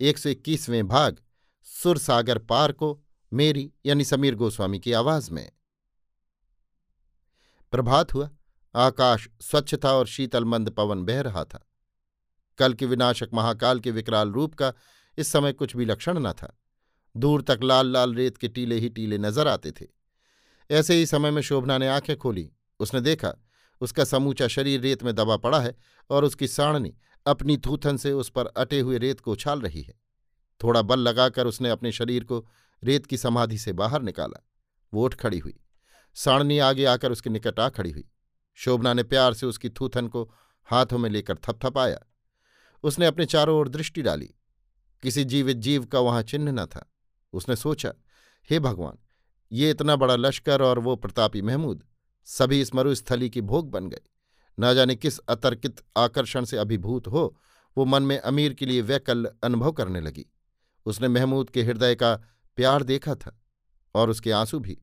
एक सौ इक्कीसवें भाग, सुरसागर पार को मेरी यानी समीर गोस्वामी की आवाज़ में। प्रभात हुआ, आकाश स्वच्छ था और शीतल मंद पवन बह रहा था। कल के विनाशक महाकाल के विकराल रूप का इस समय कुछ भी लक्षण न था। दूर तक लाल लाल रेत के टीले ही टीले नज़र आते थे। ऐसे ही समय में शोभना ने आँखें खोली। उसने देखा, उसका समूचा शरीर रेत में दबा पड़ा है और उसकी साड़नी अपनी थूथन से उस पर अटे हुए रेत को उछाल रही है। थोड़ा बल लगाकर उसने अपने शरीर को रेत की समाधि से बाहर निकाला। वो उठ खड़ी हुई। साड़नी आगे आकर उसके निकट आ खड़ी हुई। शोभना ने प्यार से उसकी थूथन को हाथों में लेकर थपथपाया। उसने अपने चारों ओर दृष्टि डाली। किसी जीवित जीव का वहाँ चिन्ह न था। उसने सोचा, हे भगवान, ये इतना बड़ा लश्कर और वो प्रतापी महमूद, सभी इस मरुस्थली की भोग बन गए। न जाने किस अतर्कित आकर्षण से अभिभूत हो, वो मन में अमीर के लिए वैकल्य अनुभव करने लगी। उसने महमूद के हृदय का प्यार देखा था और उसके आँसू भी।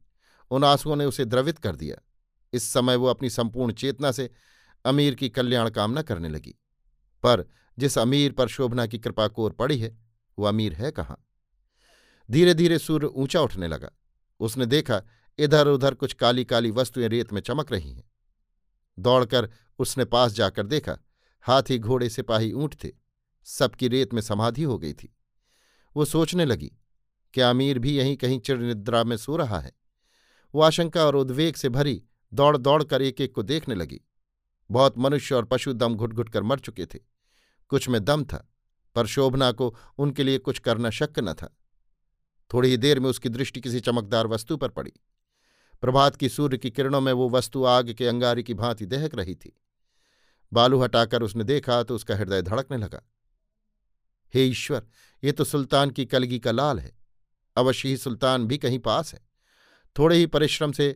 उन आंसुओं ने उसे द्रवित कर दिया। इस समय वो अपनी संपूर्ण चेतना से अमीर की कल्याण कामना करने लगी। पर जिस अमीर पर शोभना की कृपा कोर पड़ी है, वो अमीर है कहाँ? धीरे धीरे सूर्य ऊँचा उठने लगा। उसने देखा इधर उधर कुछ काली काली वस्तुएँ रेत में चमक रही हैं। दौड़कर उसने पास जाकर देखा, हाथी घोड़े सिपाही ऊँट थे, सबकी रेत में समाधि हो गई थी। वो सोचने लगी, क्या आमिर भी यहीं कहीं चिड़ निद्रा में सो रहा है? वो आशंका और उद्वेग से भरी दौड़ दौड़ कर एक एक को देखने लगी। बहुत मनुष्य और पशु दम घुट घुट कर मर चुके थे। कुछ में दम था, पर शोभना को उनके लिए कुछ करना शक्य न था। थोड़ी ही देर में उसकी दृष्टि किसी चमकदार वस्तु पर पड़ी। प्रभात की सूर्य की किरणों में वो वस्तु आग के अंगारी की भांति दहक रही थी। बालू हटाकर उसने देखा तो उसका हृदय धड़कने लगा। हे ईश्वर, ये तो सुल्तान की कलगी का लाल है। अवश्य ही सुल्तान भी कहीं पास है। थोड़े ही परिश्रम से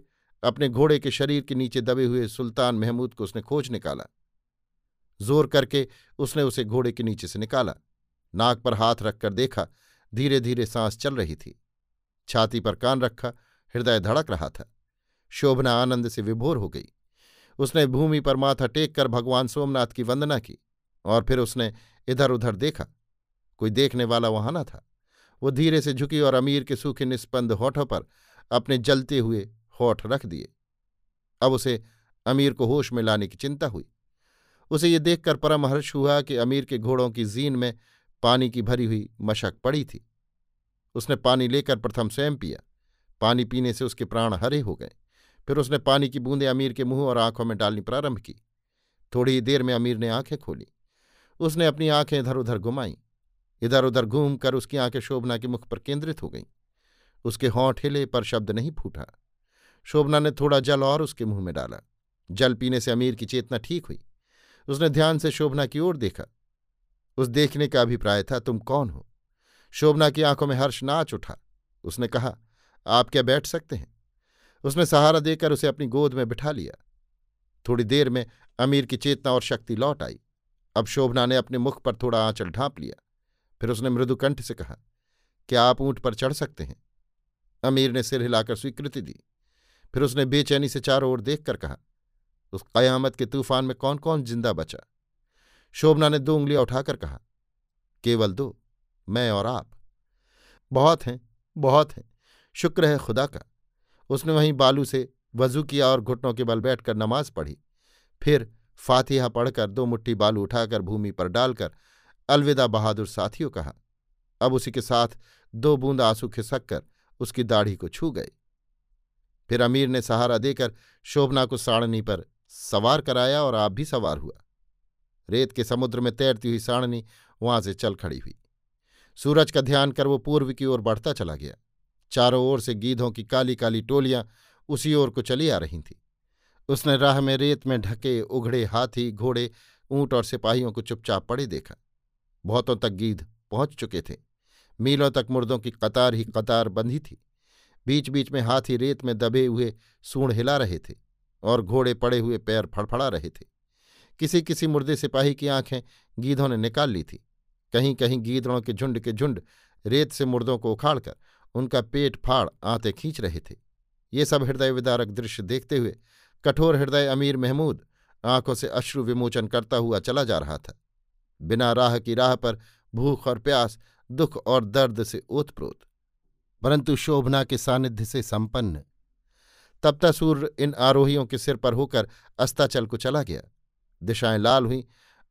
अपने घोड़े के शरीर के नीचे दबे हुए सुल्तान महमूद को उसने खोज निकाला। ज़ोर करके उसने उसे घोड़े के नीचे से निकाला। नाक पर हाथ रखकर देखा धीरे धीरे सांस चल रही थी। छाती पर कान रखा, हृदय धड़क रहा था। शोभना आनंद से विभोर हो गई। उसने भूमि पर माथा टेक कर भगवान सोमनाथ की वंदना की और फिर उसने इधर उधर देखा। कोई देखने वाला वहाँ न था। वो धीरे से झुकी और अमीर के सूखे निस्पंद होठों पर अपने जलते हुए होठ रख दिए। अब उसे अमीर को होश में लाने की चिंता हुई। उसे ये देखकर परम हर्ष हुआ कि अमीर के घोड़ों की जीन में पानी की भरी हुई मशक पड़ी थी। उसने पानी लेकर प्रथम स्वयं पिया। पानी पीने से उसके प्राण हरे हो गए। फिर उसने पानी की बूंदें अमीर के मुँह और आँखों में डालनी प्रारंभ की। थोड़ी ही देर में अमीर ने आँखें खोली। उसने अपनी आँखें इधर उधर घुमाईं। इधर उधर घूम कर उसकी आँखें शोभना के मुख पर केंद्रित हो गईं। उसके होंठ हिले पर शब्द नहीं फूटा। शोभना ने थोड़ा जल और उसके मुँह में डाला। जल पीने से अमीर की चेतना ठीक हुई। उसने ध्यान से शोभना की ओर देखा। उस देखने का अभिप्राय था, तुम कौन हो? शोभना की आँखों में हर्ष नाच उठा। उसने कहा, आप क्या बैठ सकते हैं? उसने सहारा देकर उसे अपनी गोद में बिठा लिया। थोड़ी देर में अमीर की चेतना और शक्ति लौट आई। अब शोभना ने अपने मुख पर थोड़ा आंचल ढांप लिया। फिर उसने मृदुकंठ से कहा, क्या आप ऊँट पर चढ़ सकते हैं? अमीर ने सिर हिलाकर स्वीकृति दी। फिर उसने बेचैनी से चारों ओर देखकर कहा, उस कयामत के तूफ़ान में कौन कौन ज़िंदा बचा? शोभना ने दो उंगलियाँ उठाकर कहा, केवल दो, मैं और आप। बहुत हैं बहुत हैं। शुक्र है खुदा का। उसने वहीं बालू से वज़ू किया और घुटनों के बल बैठकर नमाज़ पढ़ी। फिर फातिहा पढ़कर दो मुट्ठी बालू उठाकर भूमि पर डालकर, अलविदा बहादुर साथियों कहा। अब उसी के साथ दो बूंद आँसू खिसक कर उसकी दाढ़ी को छू गए। फिर अमीर ने सहारा देकर शोभना को साड़नी पर सवार कराया और आप भी सवार हुआ। रेत के समुद्र में तैरती हुई साड़नी वहाँ से चल खड़ी हुई। सूरज का ध्यान कर वो पूर्व की ओर बढ़ता चला गया। चारों ओर से गीधों की काली काली टोलियाँ उसी ओर को चली आ रही थीं। उसने राह में रेत में ढके उघड़े हाथी, घोड़े, ऊँट और सिपाहियों को चुपचाप पड़े देखा। बहुतों तक गीध पहुँच चुके थे। मीलों तक मुर्दों की कतार ही कतार बंधी थी। बीच बीच में हाथी रेत में दबे हुए सूढ़ हिला रहे थे और घोड़े पड़े हुए पैर फड़फड़ा रहे थे। किसी किसी मुर्दे सिपाही की आँखें गीधों ने निकाल ली थी। कहीं कहीं गीदड़ों के झुंड के झुंड रेत से मुर्दों को उखाड़कर उनका पेट फाड़ आते खींच रहे थे। ये सब हृदय विदारक दृश्य देखते हुए कठोर हृदय अमीर महमूद आँखों से अश्रु विमोचन करता हुआ चला जा रहा था। बिना राह की राह पर भूख और प्यास, दुख और दर्द से ओतप्रोत, परंतु शोभना के सानिध्य से संपन्न। तब सूर्य इन आरोहियों के सिर पर होकर अस्ताचल को चला गया। दिशाएँ लाल हुईं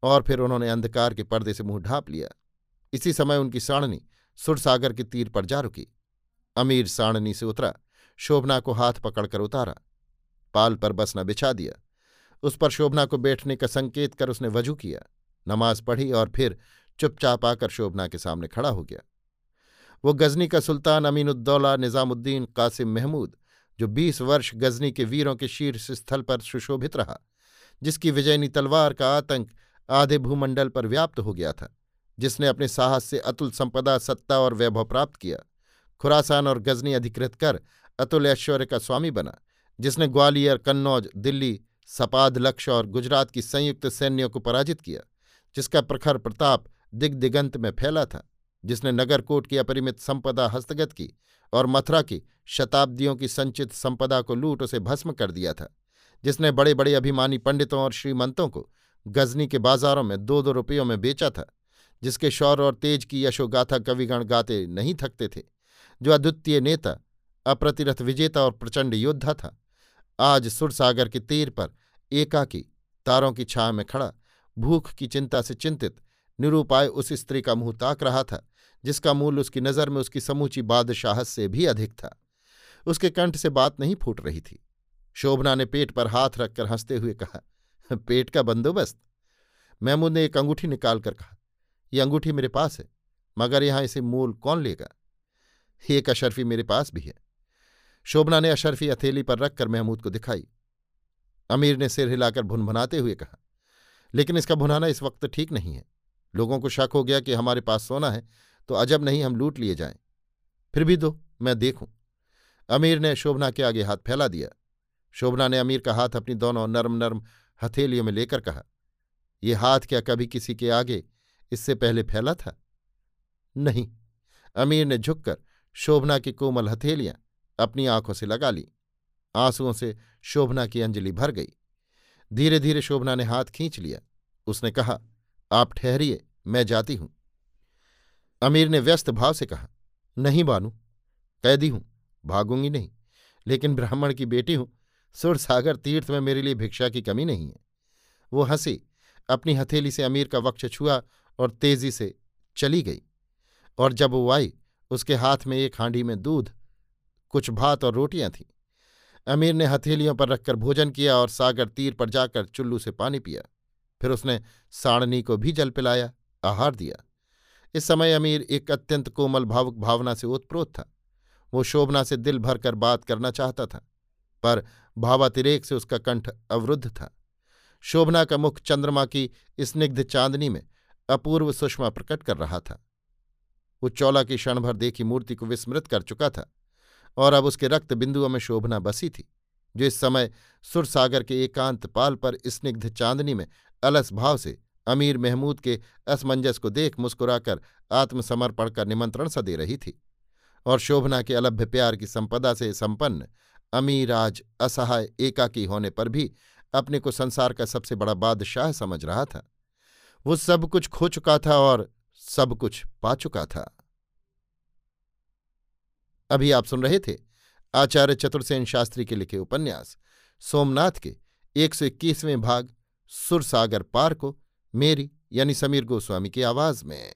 और फिर उन्होंने अंधकार के पर्दे से मुँह ढांप लिया। इसी समय उनकी साणनी सुरसागर के तीर पर जा रुकी। अमीर साणनी से उतरा, शोभना को हाथ पकड़कर उतारा। पाल पर बसना बिछा दिया। उस पर शोभना को बैठने का संकेत कर उसने वज़ू किया। नमाज़ पढ़ी और फिर चुपचाप आकर शोभना के सामने खड़ा हो गया। वो गजनी का सुल्तान अमीनुद्दौला निज़ामुद्दीन कासिम महमूद, जो बीस वर्ष गजनी के वीरों के शीर्ष स्थल पर सुशोभित रहा, जिसकी विजयनी तलवार का आतंक आधे भूमंडल पर व्याप्त हो गया था, जिसने अपने साहस से अतुल संपदा, सत्ता और वैभव प्राप्त किया। खुरासान और गजनी अधिकृत कर अतुल ऐश्वर्य का स्वामी बना, जिसने ग्वालियर, कन्नौज, दिल्ली, सपाद, लक्ष्य और गुजरात की संयुक्त सैन्यों को पराजित किया, जिसका प्रखर प्रताप दिग्दिगंत में फैला था, जिसने नगरकोट की अपरिमित संपदा हस्तगत की और मथुरा की शताब्दियों की संचित संपदा को लूट उसे भस्म कर दिया था, जिसने बड़े बड़े अभिमानी पंडितों और श्रीमंतों को गजनी के बाजारों में दो दो रुपयों में बेचा था, जिसके शौर और तेज की यशोगाथा कविगण गाते नहीं थकते थे। जो अद्वितीय नेता, अप्रतिरथ विजेता और प्रचंड योद्धा था, आज सुरसागर के तीर पर एकाकी तारों की छाह में खड़ा, भूख की चिंता से चिंतित, निरूपाय उस स्त्री का मुँह ताक रहा था, जिसका मूल उसकी नज़र में उसकी समूची बादशाहत से भी अधिक था। उसके कंठ से बात नहीं फूट रही थी। शोभना ने पेट पर हाथ रखकर हँसते हुए कहा, पेट का बंदोबस्त? महमूद ने एक अंगूठी निकालकर कहा यह अंगूठी मेरे पास है, मगर यहाँ इसे मूल कौन लेगा? एक अशर्फी मेरे पास भी है। शोभना ने अशर्फी हथेली पर रखकर महमूद को दिखाई। अमीर ने सिर हिलाकर भुनभुनाते हुए कहा, लेकिन इसका भुनाना इस वक्त ठीक नहीं है। लोगों को शक हो गया कि हमारे पास सोना है तो अजब नहीं हम लूट लिए जाएँ। फिर भी दो, मैं देखूँ। अमीर ने शोभना के आगे हाथ फैला दिया। शोभना ने अमीर का हाथ अपनी दोनों नरम नरम हथेलियों में लेकर कहा, ये हाथ क्या कभी किसी के आगे इससे पहले फैला था? नहीं। अमीर ने झुककर शोभना की कोमल हथेलियाँ अपनी आँखों से लगा ली। आंसुओं से शोभना की अंजलि भर गई। धीरे धीरे शोभना ने हाथ खींच लिया। उसने कहा, आप ठहरिए, मैं जाती हूँ। अमीर ने व्यस्त भाव से कहा, नहीं बानू, कैदी हूँ, भागूँगी नहीं, लेकिन ब्राह्मण की बेटी हूँ सुरसागर तीर्थ में मेरे लिए भिक्षा की कमी नहीं है। वो हँसी, अपनी हथेली से अमीर का वक्ष छुआ और तेज़ी से चली गई। और जब वो आई उसके हाथ में एक हांडी में दूध, कुछ भात और रोटियाँ थीं। अमीर ने हथेलियों पर रखकर भोजन किया और सागर तीर पर जाकर चुल्लू से पानी पिया। फिर उसने साड़नी को भी जल पिलाया, आहार दिया। इस समय अमीर एक अत्यंत कोमल भावुक भावना से ओतप्रोत था। वो शोभना से दिल भरकर बात करना चाहता था, पर भावातिरेक से उसका कंठ अवरुद्ध था। शोभना का मुख चंद्रमा की स्निग्ध चांदनी में अपूर्व सुषमा प्रकट कर रहा था। वो चौला की क्षण भर देखी मूर्ति को विस्मृत कर चुका था और अब उसके रक्त बिंदुओं में शोभना बसी थी, जो इस समय सुरसागर के एकांत पाल पर स्निग्ध चांदनी में अलस भाव से अमीर महमूद के असमंजस को देख मुस्कुराकर आत्मसमर्पण का निमंत्रण सा दे रही थी और शोभना के अलभ्य प्यार की संपदा से संपन्न अमीर आज असहाय एकाकी होने पर भी अपने को संसार का सबसे बड़ा बादशाह समझ रहा था। वो सब कुछ खो चुका था और सब कुछ पा चुका था। अभी आप सुन रहे थे आचार्य चतुर्सेन शास्त्री के लिखे उपन्यास, सोमनाथ के एक सौ इक्कीसवें भाग, सुरसागर पार को मेरी यानी समीर गोस्वामी की आवाज़ में।